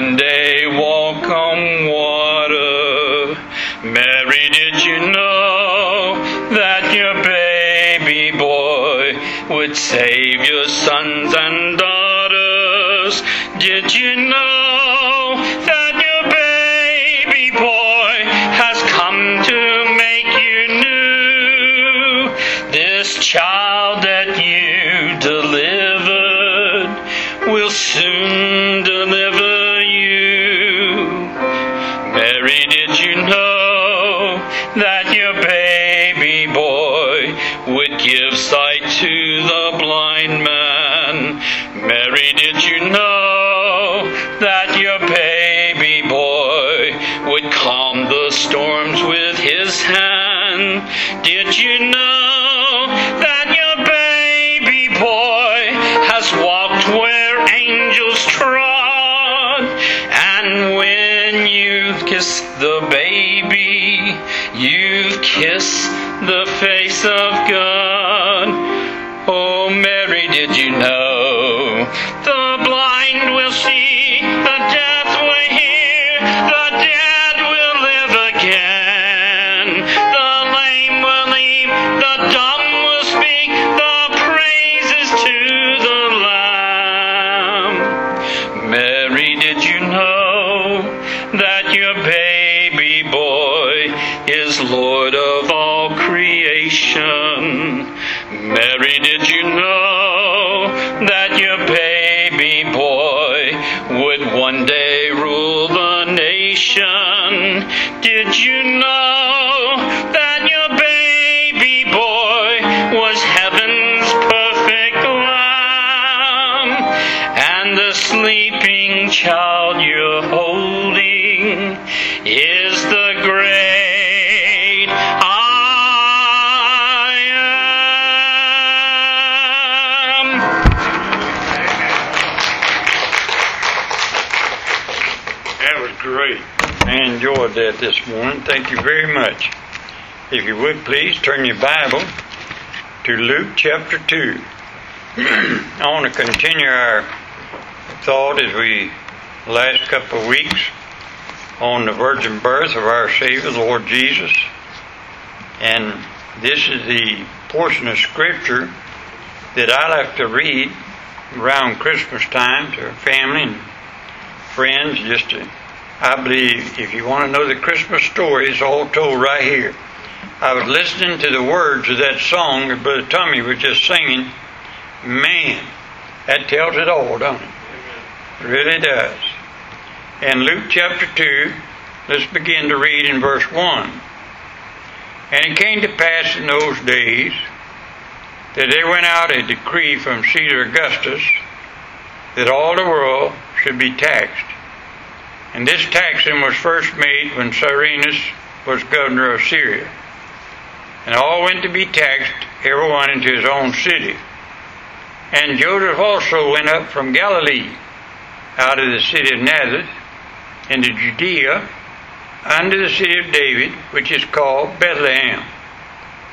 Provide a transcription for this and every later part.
one day did you know that your baby boy would give sight to the blind man? Mary, did you know Lord of all creation? Mary, did you know I enjoyed that this morning. Thank you very much. If you would please turn your Bible to Luke chapter 2. I want to continue our thought as we last couple of weeks on the virgin birth of our Savior, the Lord Jesus. And this is the portion of Scripture that I like to read around Christmas time to family and friends. Just to, I believe if you want to know the Christmas story, it's all told right here. I was listening to the words of that song that Brother Tommy was just singing. Man, that tells it all, don't it? It really does. In Luke chapter 2, let's begin to read in verse 1. And it came to pass in those days that there went out a decree from Caesar Augustus that all the world should be taxed. And this taxing was first made when Cyrenius was governor of Syria. And all went to be taxed, every one into his own city. And Joseph also went up from Galilee, out of the city of Nazareth, into Judea, unto the city of David, which is called Bethlehem,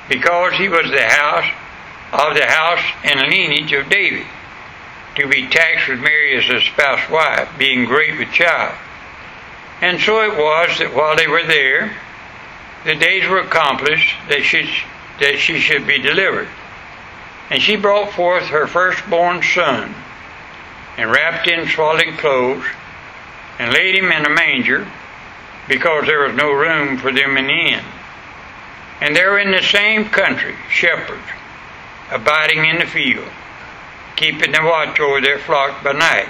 because he was the house of the house and lineage of David, to be taxed with Mary as his spouse wife, being great with child. And so it was that while they were there, the days were accomplished that she, that she should be delivered. And she brought forth her firstborn son, and wrapped in swaddling clothes, and laid him in a manger, because there was no room for them in the inn. And there were in the same country shepherds, abiding in the field, keeping the watch over their flock by night.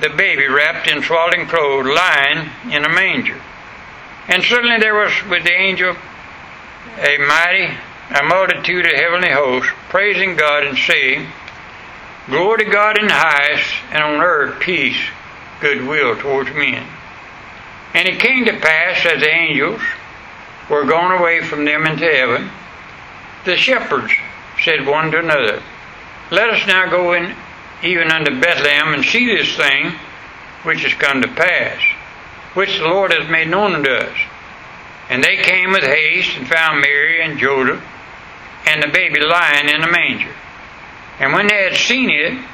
the baby wrapped in swaddling clothes, lying in a manger. And suddenly there was with the angel a mighty a multitude of heavenly hosts, praising God and saying, Glory to God in the highest, and on earth peace, goodwill towards men. And it came to pass as the angels were gone away from them into heaven, the shepherds said one to another, Let us now go in even unto Bethlehem and see this thing which is come to pass, which the Lord has made known unto us. And they came with haste and found Mary and Joseph and the baby lying in a manger. And when they had seen it,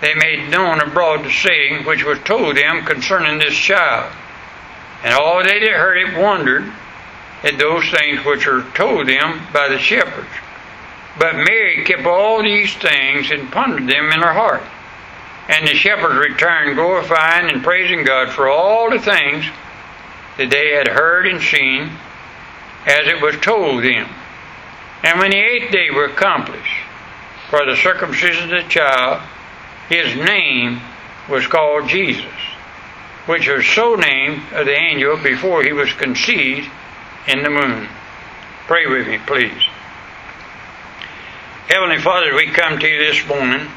they made known abroad the saying which was told them concerning this child. And all they that heard it wondered at those things which were told them by the shepherds. But Mary kept all these things and pondered them in her heart. And the shepherds returned, glorifying and praising God for all the things that they had heard and seen, as it was told them. And when the eighth day were accomplished, for the circumcision of the child, his name was called Jesus, which was so named of the angel before he was conceived in the moon. Pray with me, please. Heavenly Father, we come to you this morning.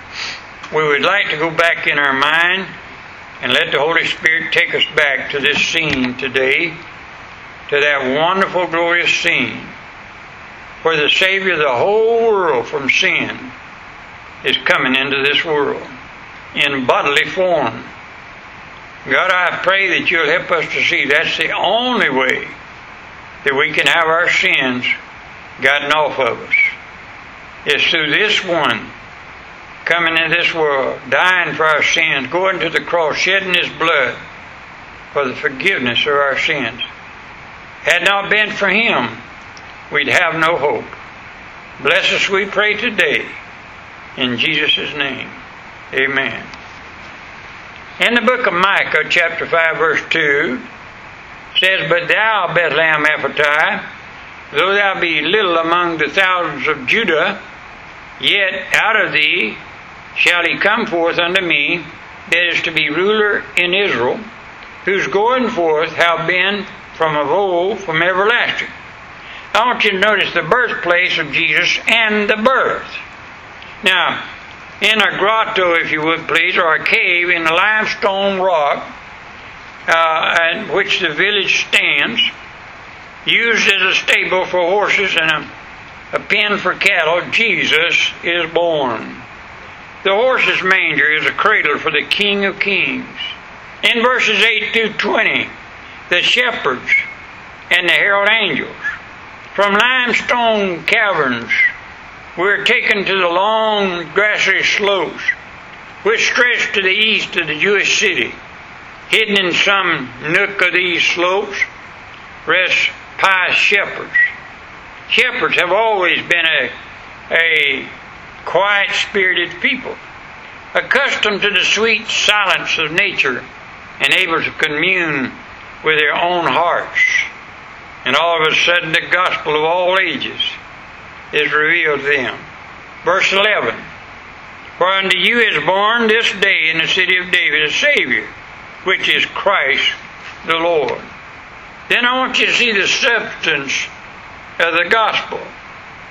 We would like to go back in our mind and let the Holy Spirit take us back to this scene today, to that wonderful, glorious scene where the Savior of the whole world from sin is coming into this world in bodily form. God, I pray that you'll help us to see that's the only way that we can have our sins gotten off of us. Is through this one coming into this world, dying for our sins, going to the cross, shedding his blood for the forgiveness of our sins. Had not been for him, we'd have no hope. Bless us, we pray today. In Jesus' name, amen. In the book of Micah, chapter 5, verse 2, says, But thou, Bethlehem Ephratah, though thou be little among the thousands of Judah, yet out of thee shall he come forth unto me, that is to be ruler in Israel, whose going forth have been from of old, from everlasting. I want you to notice the birthplace of Jesus and the birth. Now, in a grotto, if you would please, or a cave in a limestone rock, uh, in which the village stands, used as a stable for horses and a, a pen for cattle, Jesus is born. The horse's manger is a cradle for the King of Kings. In verses 8 to 20, the shepherds and the herald angels from limestone caverns were taken to the long grassy slopes which stretched to the east of the Jewish city. Hidden in some nook of these slopes rest pious shepherds. Shepherds have always been a, a quiet spirited people, accustomed to the sweet silence of nature and able to commune with their own hearts. And all of a sudden, the gospel of all ages is revealed to them. Verse 11 For unto you is born this day in the city of David a Savior, which is Christ the Lord. Then I want you to see the substance of the gospel.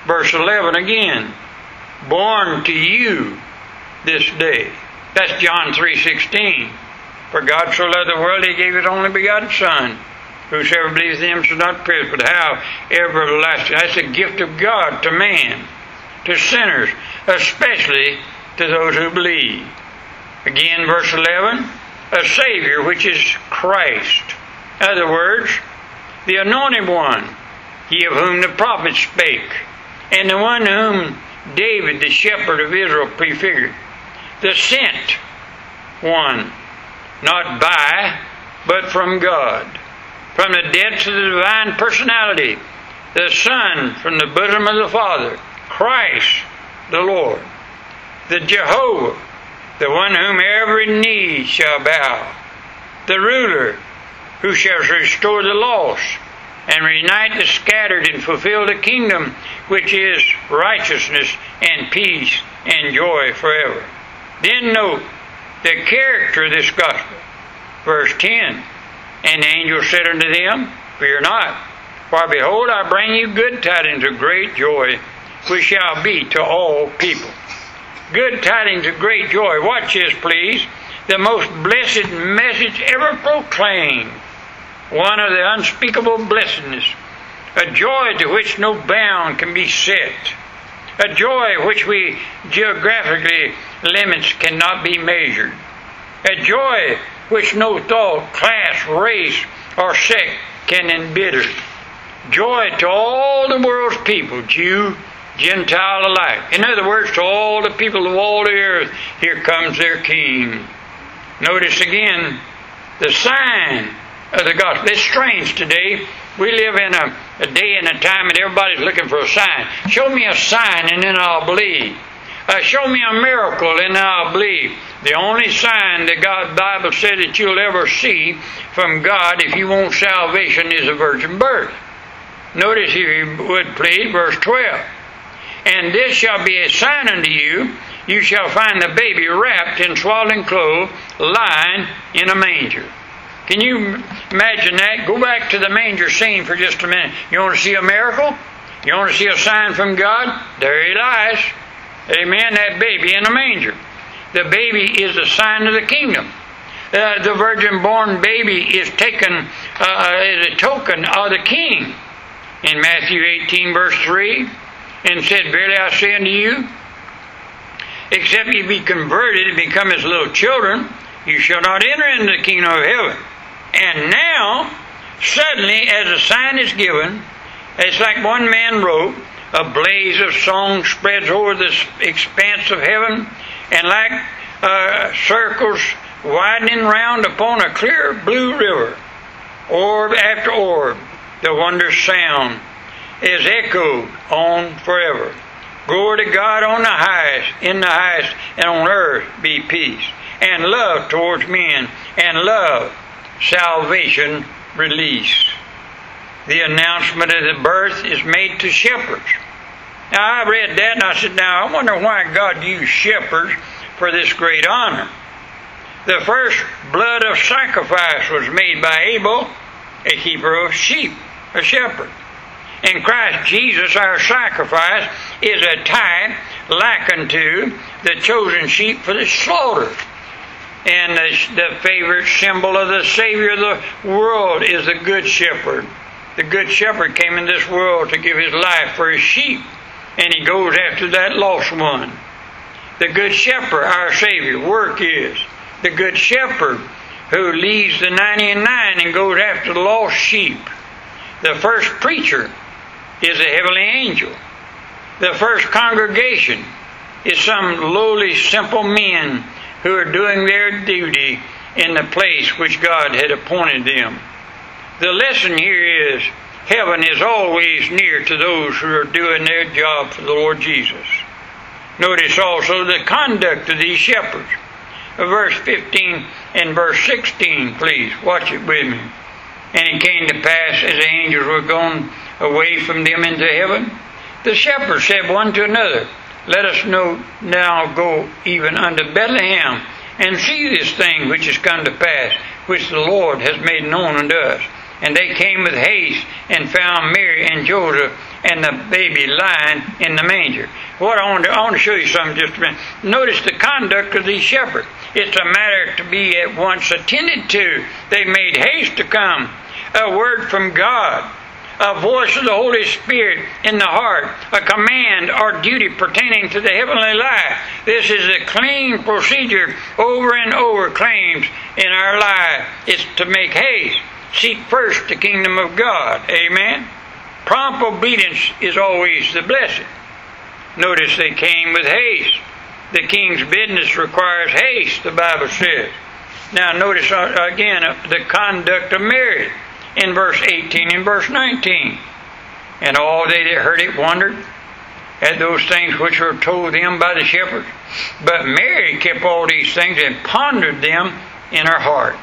Verse 11 again Born to you this day. That's John 3.16. For God so loved the world, He gave His only begotten Son Whosoever believes in him shall not perish, but have everlasting. That's a gift of God to man, to sinners, especially to those who believe. Again, verse 11, a Savior, which is Christ. In other words, the anointed one, he of whom the prophets spake, and the one whom David, the shepherd of Israel, prefigured. The sent one, not by, but from God from the depths of the divine personality, the Son from the bosom of the Father, Christ the Lord, the Jehovah, the one whom every knee shall bow, the ruler who shall restore the lost and reunite the scattered and fulfill the kingdom which is righteousness and peace and joy forever. Then note the character of this gospel. Verse 10 and the angel said unto them, Fear not, for behold, I bring you good tidings of great joy, which shall be to all people. good tidings of great joy. Watch this, please. The most blessed message ever proclaimed. One of the unspeakable blessings, A joy to which no bound can be set. A joy which we geographically limits cannot be measured. A joy which no thought, class, race, or sect can embitter. Joy to all the world's people, Jew, Gentile alike. In other words, to all the people of all the earth, here comes their King. Notice again the sign of the gospel. It's strange today. We live in a, a day and a time and everybody's looking for a sign. Show me a sign and then I'll believe. Uh, show me a miracle and I'll believe. The only sign that God Bible said that you'll ever see from God if you want salvation is a virgin birth. Notice if you would please, verse 12. And this shall be a sign unto you. You shall find the baby wrapped in swaddling clothes, lying in a manger. Can you imagine that? Go back to the manger scene for just a minute. You want to see a miracle? You want to see a sign from God? There he lies. Amen. That baby in a manger. The baby is a sign of the kingdom. Uh, the virgin born baby is taken uh, as a token of the king. In Matthew 18, verse 3, and said, Verily I say unto you, except ye be converted and become as little children, you shall not enter into the kingdom of heaven. And now, suddenly, as a sign is given, it's like one man wrote, a blaze of song spreads over the expanse of heaven, and like uh, circles widening round upon a clear blue river, orb after orb, the wondrous sound is echoed on forever. Glory to God on the highest, in the highest, and on earth be peace, and love towards men, and love, salvation, release. The announcement of the birth is made to shepherds. Now I read that and I said, now I wonder why God used shepherds for this great honor. The first blood of sacrifice was made by Abel, a keeper of sheep, a shepherd. In Christ Jesus, our sacrifice is a type likened to the chosen sheep for the slaughter. And the, the favorite symbol of the Savior of the world is the Good Shepherd. The Good Shepherd came in this world to give his life for his sheep, and he goes after that lost one. The Good Shepherd, our Savior, work is the Good Shepherd who leaves the 99 and goes after the lost sheep. The first preacher is a heavenly angel. The first congregation is some lowly, simple men who are doing their duty in the place which God had appointed them. The lesson here is heaven is always near to those who are doing their job for the Lord Jesus. Notice also the conduct of these shepherds. Verse 15 and verse 16, please. Watch it with me. And it came to pass as the angels were gone away from them into heaven, the shepherds said one to another, Let us know now go even unto Bethlehem and see this thing which is come to pass, which the Lord has made known unto us. And they came with haste and found Mary and Joseph and the baby lying in the manger. What I want to, I want to show you something just a minute. Notice the conduct of these shepherds. It's a matter to be at once attended to. They made haste to come. A word from God a voice of the Holy Spirit in the heart, a command or duty pertaining to the heavenly life. This is a clean procedure over and over claims in our life. It's to make haste. Seek first the kingdom of God. Amen. Prompt obedience is always the blessing. Notice they came with haste. The king's business requires haste, the Bible says. Now, notice uh, again uh, the conduct of Mary in verse 18 and verse 19. And all they that heard it wondered at those things which were told them by the shepherds. But Mary kept all these things and pondered them in her heart.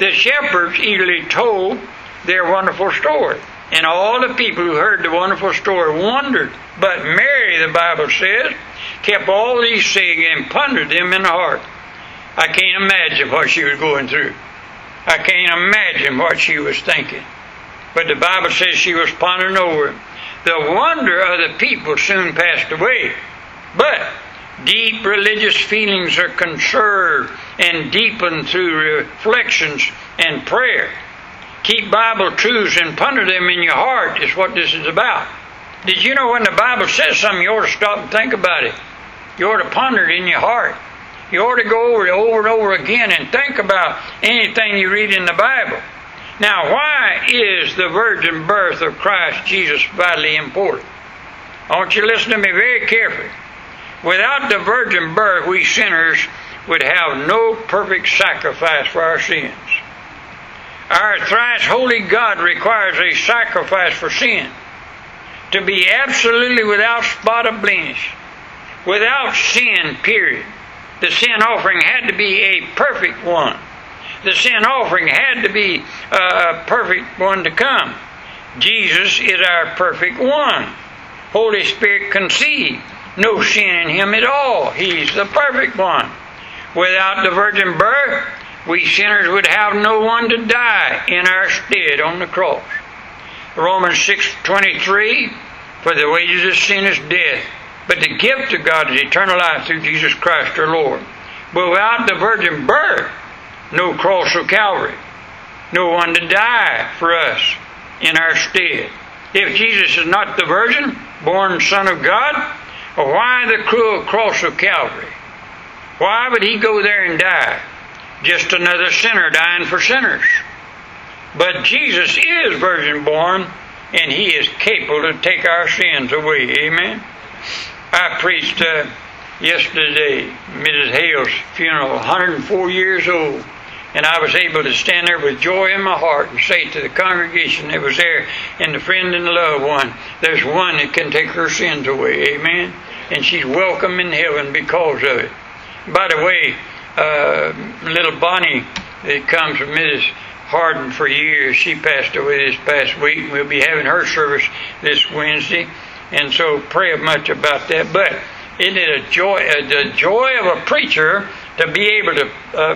The shepherds eagerly told their wonderful story. And all the people who heard the wonderful story wondered. But Mary, the Bible says, kept all these things and pondered them in her heart. I can't imagine what she was going through. I can't imagine what she was thinking. But the Bible says she was pondering over it. The wonder of the people soon passed away. But Deep religious feelings are conserved and deepened through reflections and prayer. Keep Bible truths and ponder them in your heart is what this is about. Did you know when the Bible says something, you ought to stop and think about it? You ought to ponder it in your heart. You ought to go over it over and over again and think about anything you read in the Bible. Now, why is the virgin birth of Christ Jesus vitally important? I want you to listen to me very carefully. Without the virgin birth, we sinners would have no perfect sacrifice for our sins. Our thrice holy God requires a sacrifice for sin to be absolutely without spot or blemish, without sin, period. The sin offering had to be a perfect one. The sin offering had to be uh, a perfect one to come. Jesus is our perfect one. Holy Spirit conceived. No sin in him at all. He's the perfect one. Without the virgin birth, we sinners would have no one to die in our stead on the cross. Romans 6:23 For the wages of sin is death, but the gift of God is eternal life through Jesus Christ our Lord. But without the virgin birth, no cross of Calvary, no one to die for us in our stead. If Jesus is not the virgin, born Son of God, why the cruel cross of Calvary? Why would he go there and die? Just another sinner dying for sinners. But Jesus is virgin born, and he is capable to take our sins away. Amen. I preached uh, yesterday, Mrs. Hale's funeral, 104 years old. And I was able to stand there with joy in my heart and say to the congregation that was there and the friend and the loved one, there's one that can take her sins away. Amen. And she's welcome in heaven because of it. By the way, uh, little Bonnie that comes from Mrs. Harden for years, she passed away this past week. We'll be having her service this Wednesday. And so pray much about that. But isn't it a joy, uh, the joy of a preacher to be able to uh,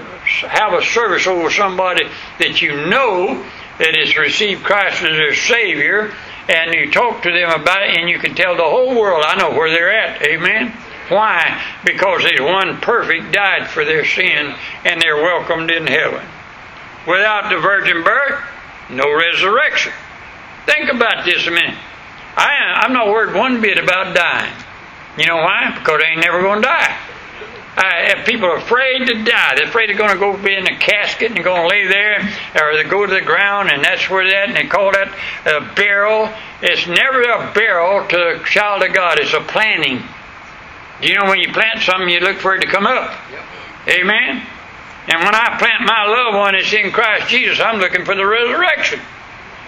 have a service over somebody that you know that has received Christ as their Savior, and you talk to them about it, and you can tell the whole world, I know where they're at. Amen. Why? Because there's one perfect died for their sin, and they're welcomed in heaven. Without the virgin birth, no resurrection. Think about this a minute. I, I'm not worried one bit about dying. You know why? Because I ain't never going to die. Uh, people are afraid to die. They're afraid they're going to go be in a casket and going to lay there, or they go to the ground and that's where that, and they call that a barrel. It's never a barrel to a child of God. It's a planting. Do you know, when you plant something, you look for it to come up. Yep. Amen. And when I plant my loved one it's in Christ Jesus, I'm looking for the resurrection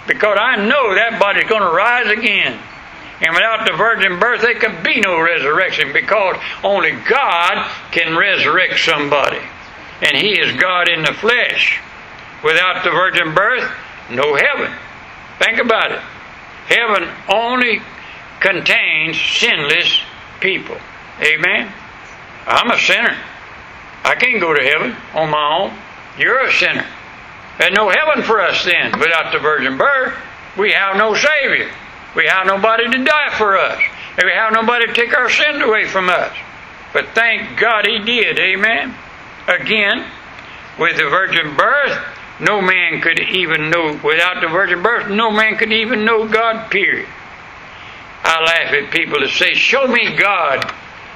because I know that body's going to rise again. And without the virgin birth, there can be no resurrection because only God can resurrect somebody. And He is God in the flesh. Without the virgin birth, no heaven. Think about it. Heaven only contains sinless people. Amen? I'm a sinner. I can't go to heaven on my own. You're a sinner. There's no heaven for us then without the virgin birth. We have no Savior. We have nobody to die for us. And we have nobody to take our sins away from us. But thank God He did. Amen. Again, with the virgin birth, no man could even know, without the virgin birth, no man could even know God, period. I laugh at people that say, Show me God,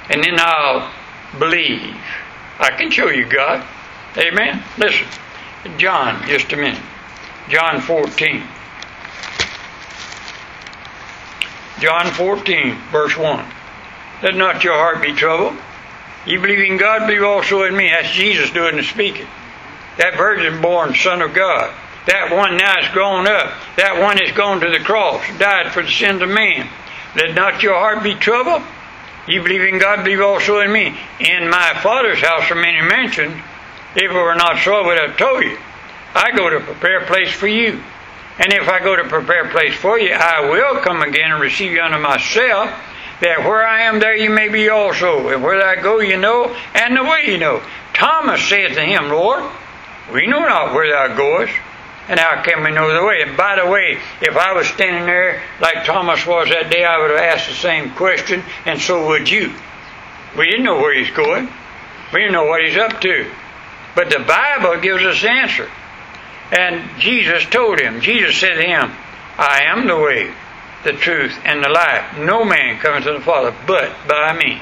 and then I'll believe. I can show you God. Amen. Listen, John, just a minute. John 14. John 14, verse 1. Let not your heart be troubled. You believe in God, believe also in me. That's Jesus doing the speaking. That virgin born Son of God. That one now is grown up. That one is gone to the cross, died for the sins of man. Let not your heart be troubled. You believe in God, believe also in me. In my Father's house are many mansions. If it were not so, I would have told you. I go to prepare a place for you. And if I go to prepare a place for you, I will come again and receive you unto myself, that where I am, there you may be also. And where I go, you know, and the way you know. Thomas said to him, Lord, we know not where thou goest, and how can we know the way? And by the way, if I was standing there like Thomas was that day, I would have asked the same question, and so would you. We didn't know where he's going. We didn't know what he's up to. But the Bible gives us the answer. And Jesus told him, Jesus said to him, I am the way, the truth, and the life. No man comes to the Father but by me.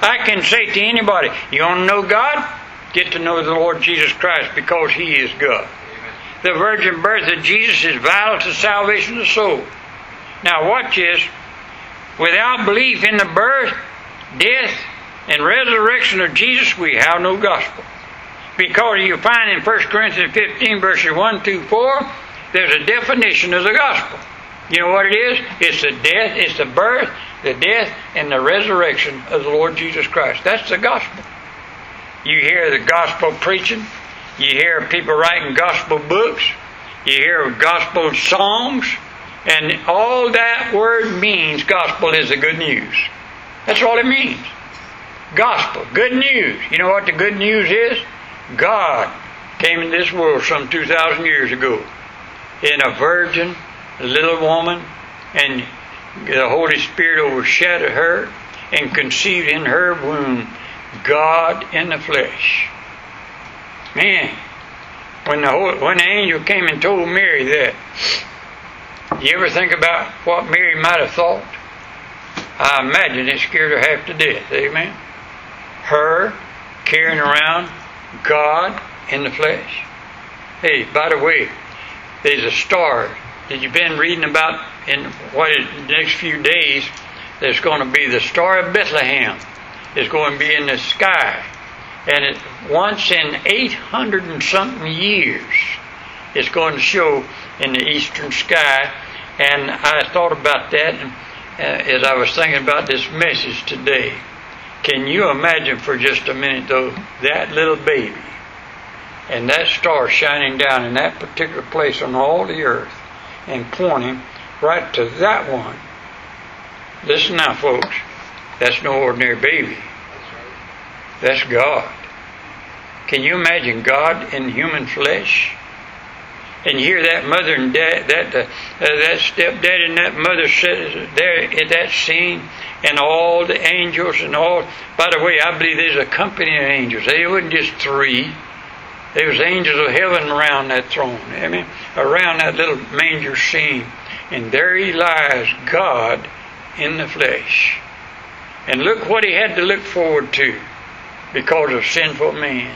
I can say to anybody, you want to know God? Get to know the Lord Jesus Christ because He is God. The virgin birth of Jesus is vital to salvation of the soul. Now watch this. Without belief in the birth, death, and resurrection of Jesus, we have no gospel. Because you find in 1 Corinthians 15, verses 1 through 4, there's a definition of the gospel. You know what it is? It's the death, it's the birth, the death, and the resurrection of the Lord Jesus Christ. That's the gospel. You hear the gospel preaching, you hear people writing gospel books, you hear gospel songs, and all that word means gospel is the good news. That's all it means. Gospel, good news. You know what the good news is? God came in this world some 2,000 years ago in a virgin, a little woman, and the Holy Spirit overshadowed her and conceived in her womb God in the flesh. Man, when the whole, when the angel came and told Mary that, you ever think about what Mary might have thought? I imagine it scared her half to death. Amen. Her carrying around God in the flesh. Hey, by the way, there's a star that you've been reading about in what the next few days. There's going to be the star of Bethlehem. It's going to be in the sky, and it, once in 800 and something years, it's going to show in the eastern sky. And I thought about that uh, as I was thinking about this message today. Can you imagine for just a minute, though, that little baby and that star shining down in that particular place on all the earth and pointing right to that one? Listen now, folks. That's no ordinary baby. That's God. Can you imagine God in human flesh? And hear that mother and dad, that uh, uh, that stepdad and that mother sit there at that scene, and all the angels and all. By the way, I believe there's a company of angels. They wasn't just three. There was angels of heaven around that throne. I mean, around that little manger scene, and there he lies, God in the flesh. And look what he had to look forward to because of sinful man.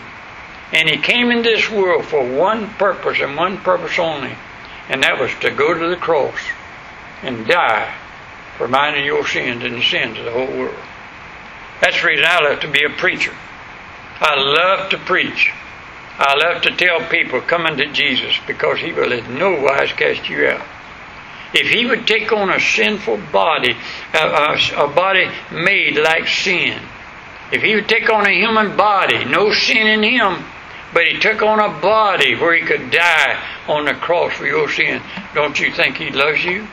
And he came in this world for one purpose and one purpose only, and that was to go to the cross and die for mine and your sins and the sins of the whole world. That's the reason I love to be a preacher. I love to preach. I love to tell people, come unto Jesus, because he will in no wise cast you out. If he would take on a sinful body, a, a, a body made like sin, if he would take on a human body, no sin in him, but he took on a body where he could die on the cross for your sin, don't you think he loves you?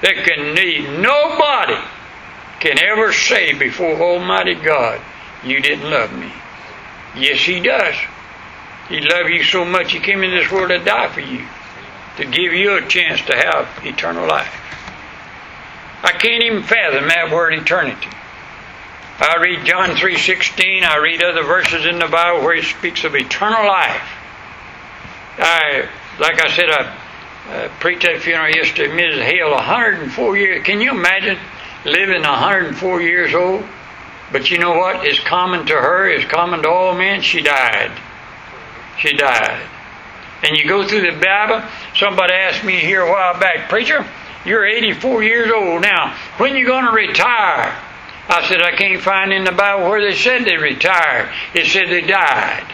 There can need nobody can ever say before Almighty God, you didn't love me. Yes, he does. He loved you so much he came in this world to die for you, to give you a chance to have eternal life. I can't even fathom that word eternity. I read John 3:16. I read other verses in the Bible where it speaks of eternal life. I, like I said, I uh, preached at funeral yesterday. Mrs. Hale, 104 years. Can you imagine living 104 years old? But you know what is common to her is common to all men. She died. She died. And you go through the Bible. Somebody asked me here a while back, preacher, you're 84 years old now. When you going to retire? I said, I can't find in the Bible where they said they retired. It said they died.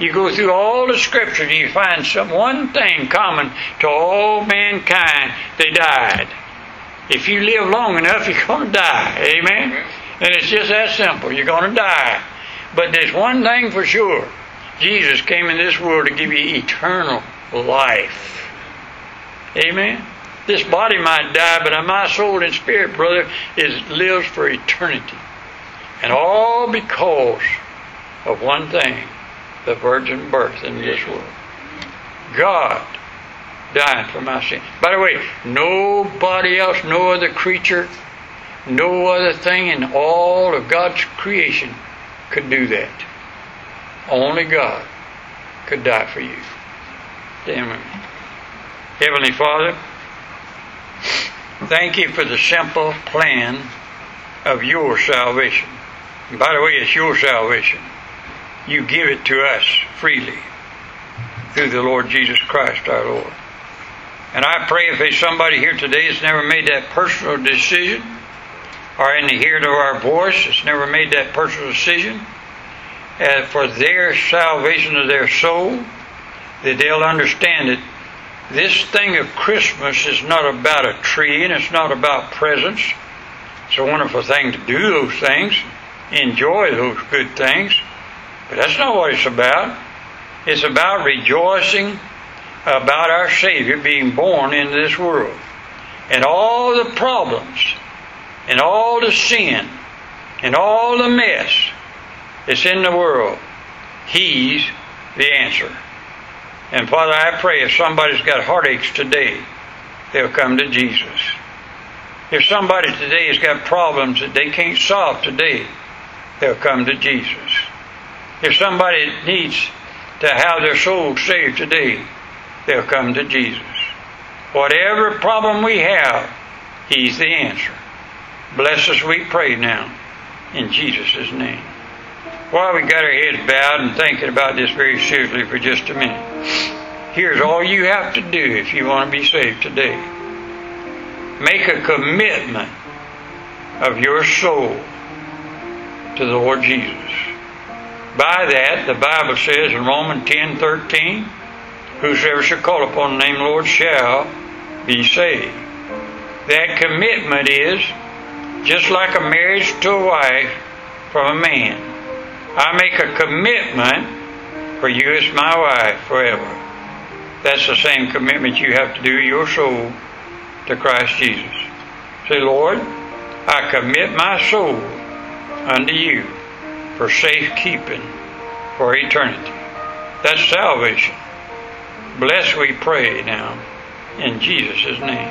You go through all the scriptures, you find some one thing common to all mankind. They died. If you live long enough, you're going to die. Amen? And it's just that simple. You're going to die. But there's one thing for sure. Jesus came in this world to give you eternal life. Amen? This body might die, but my soul and spirit, brother, is lives for eternity. And all because of one thing, the virgin birth in this world. God dying for my sin. By the way, nobody else, no other creature No other thing in all of God's creation could do that. Only God could die for you. Damn it. Heavenly Father, thank you for the simple plan of your salvation. And by the way, it's your salvation. You give it to us freely through the Lord Jesus Christ our Lord. And I pray if there's somebody here today that's never made that personal decision, or in the hearing of our voice that's never made that personal decision, uh, for their salvation of their soul, that they'll understand that this thing of Christmas is not about a tree and it's not about presents. It's a wonderful thing to do those things, enjoy those good things, but that's not what it's about. It's about rejoicing about our Savior being born into this world. And all the problems, and all the sin, and all the mess that's in the world, He's the answer. And Father, I pray if somebody's got heartaches today, they'll come to Jesus. If somebody today has got problems that they can't solve today, they'll come to Jesus. If somebody needs to have their soul saved today, they'll come to Jesus. Whatever problem we have, He's the answer. Bless us, we pray now, in Jesus' name. While we got our heads bowed and thinking about this very seriously for just a minute, here's all you have to do if you want to be saved today. Make a commitment of your soul to the Lord Jesus. By that, the Bible says in Romans 10 13, Whosoever shall call upon the name of the Lord shall be saved. That commitment is just like a marriage to a wife from a man. I make a commitment for you as my wife forever. That's the same commitment you have to do your soul to Christ Jesus. Say, Lord, I commit my soul unto you for safekeeping for eternity. That's salvation. Bless we pray now in Jesus' name.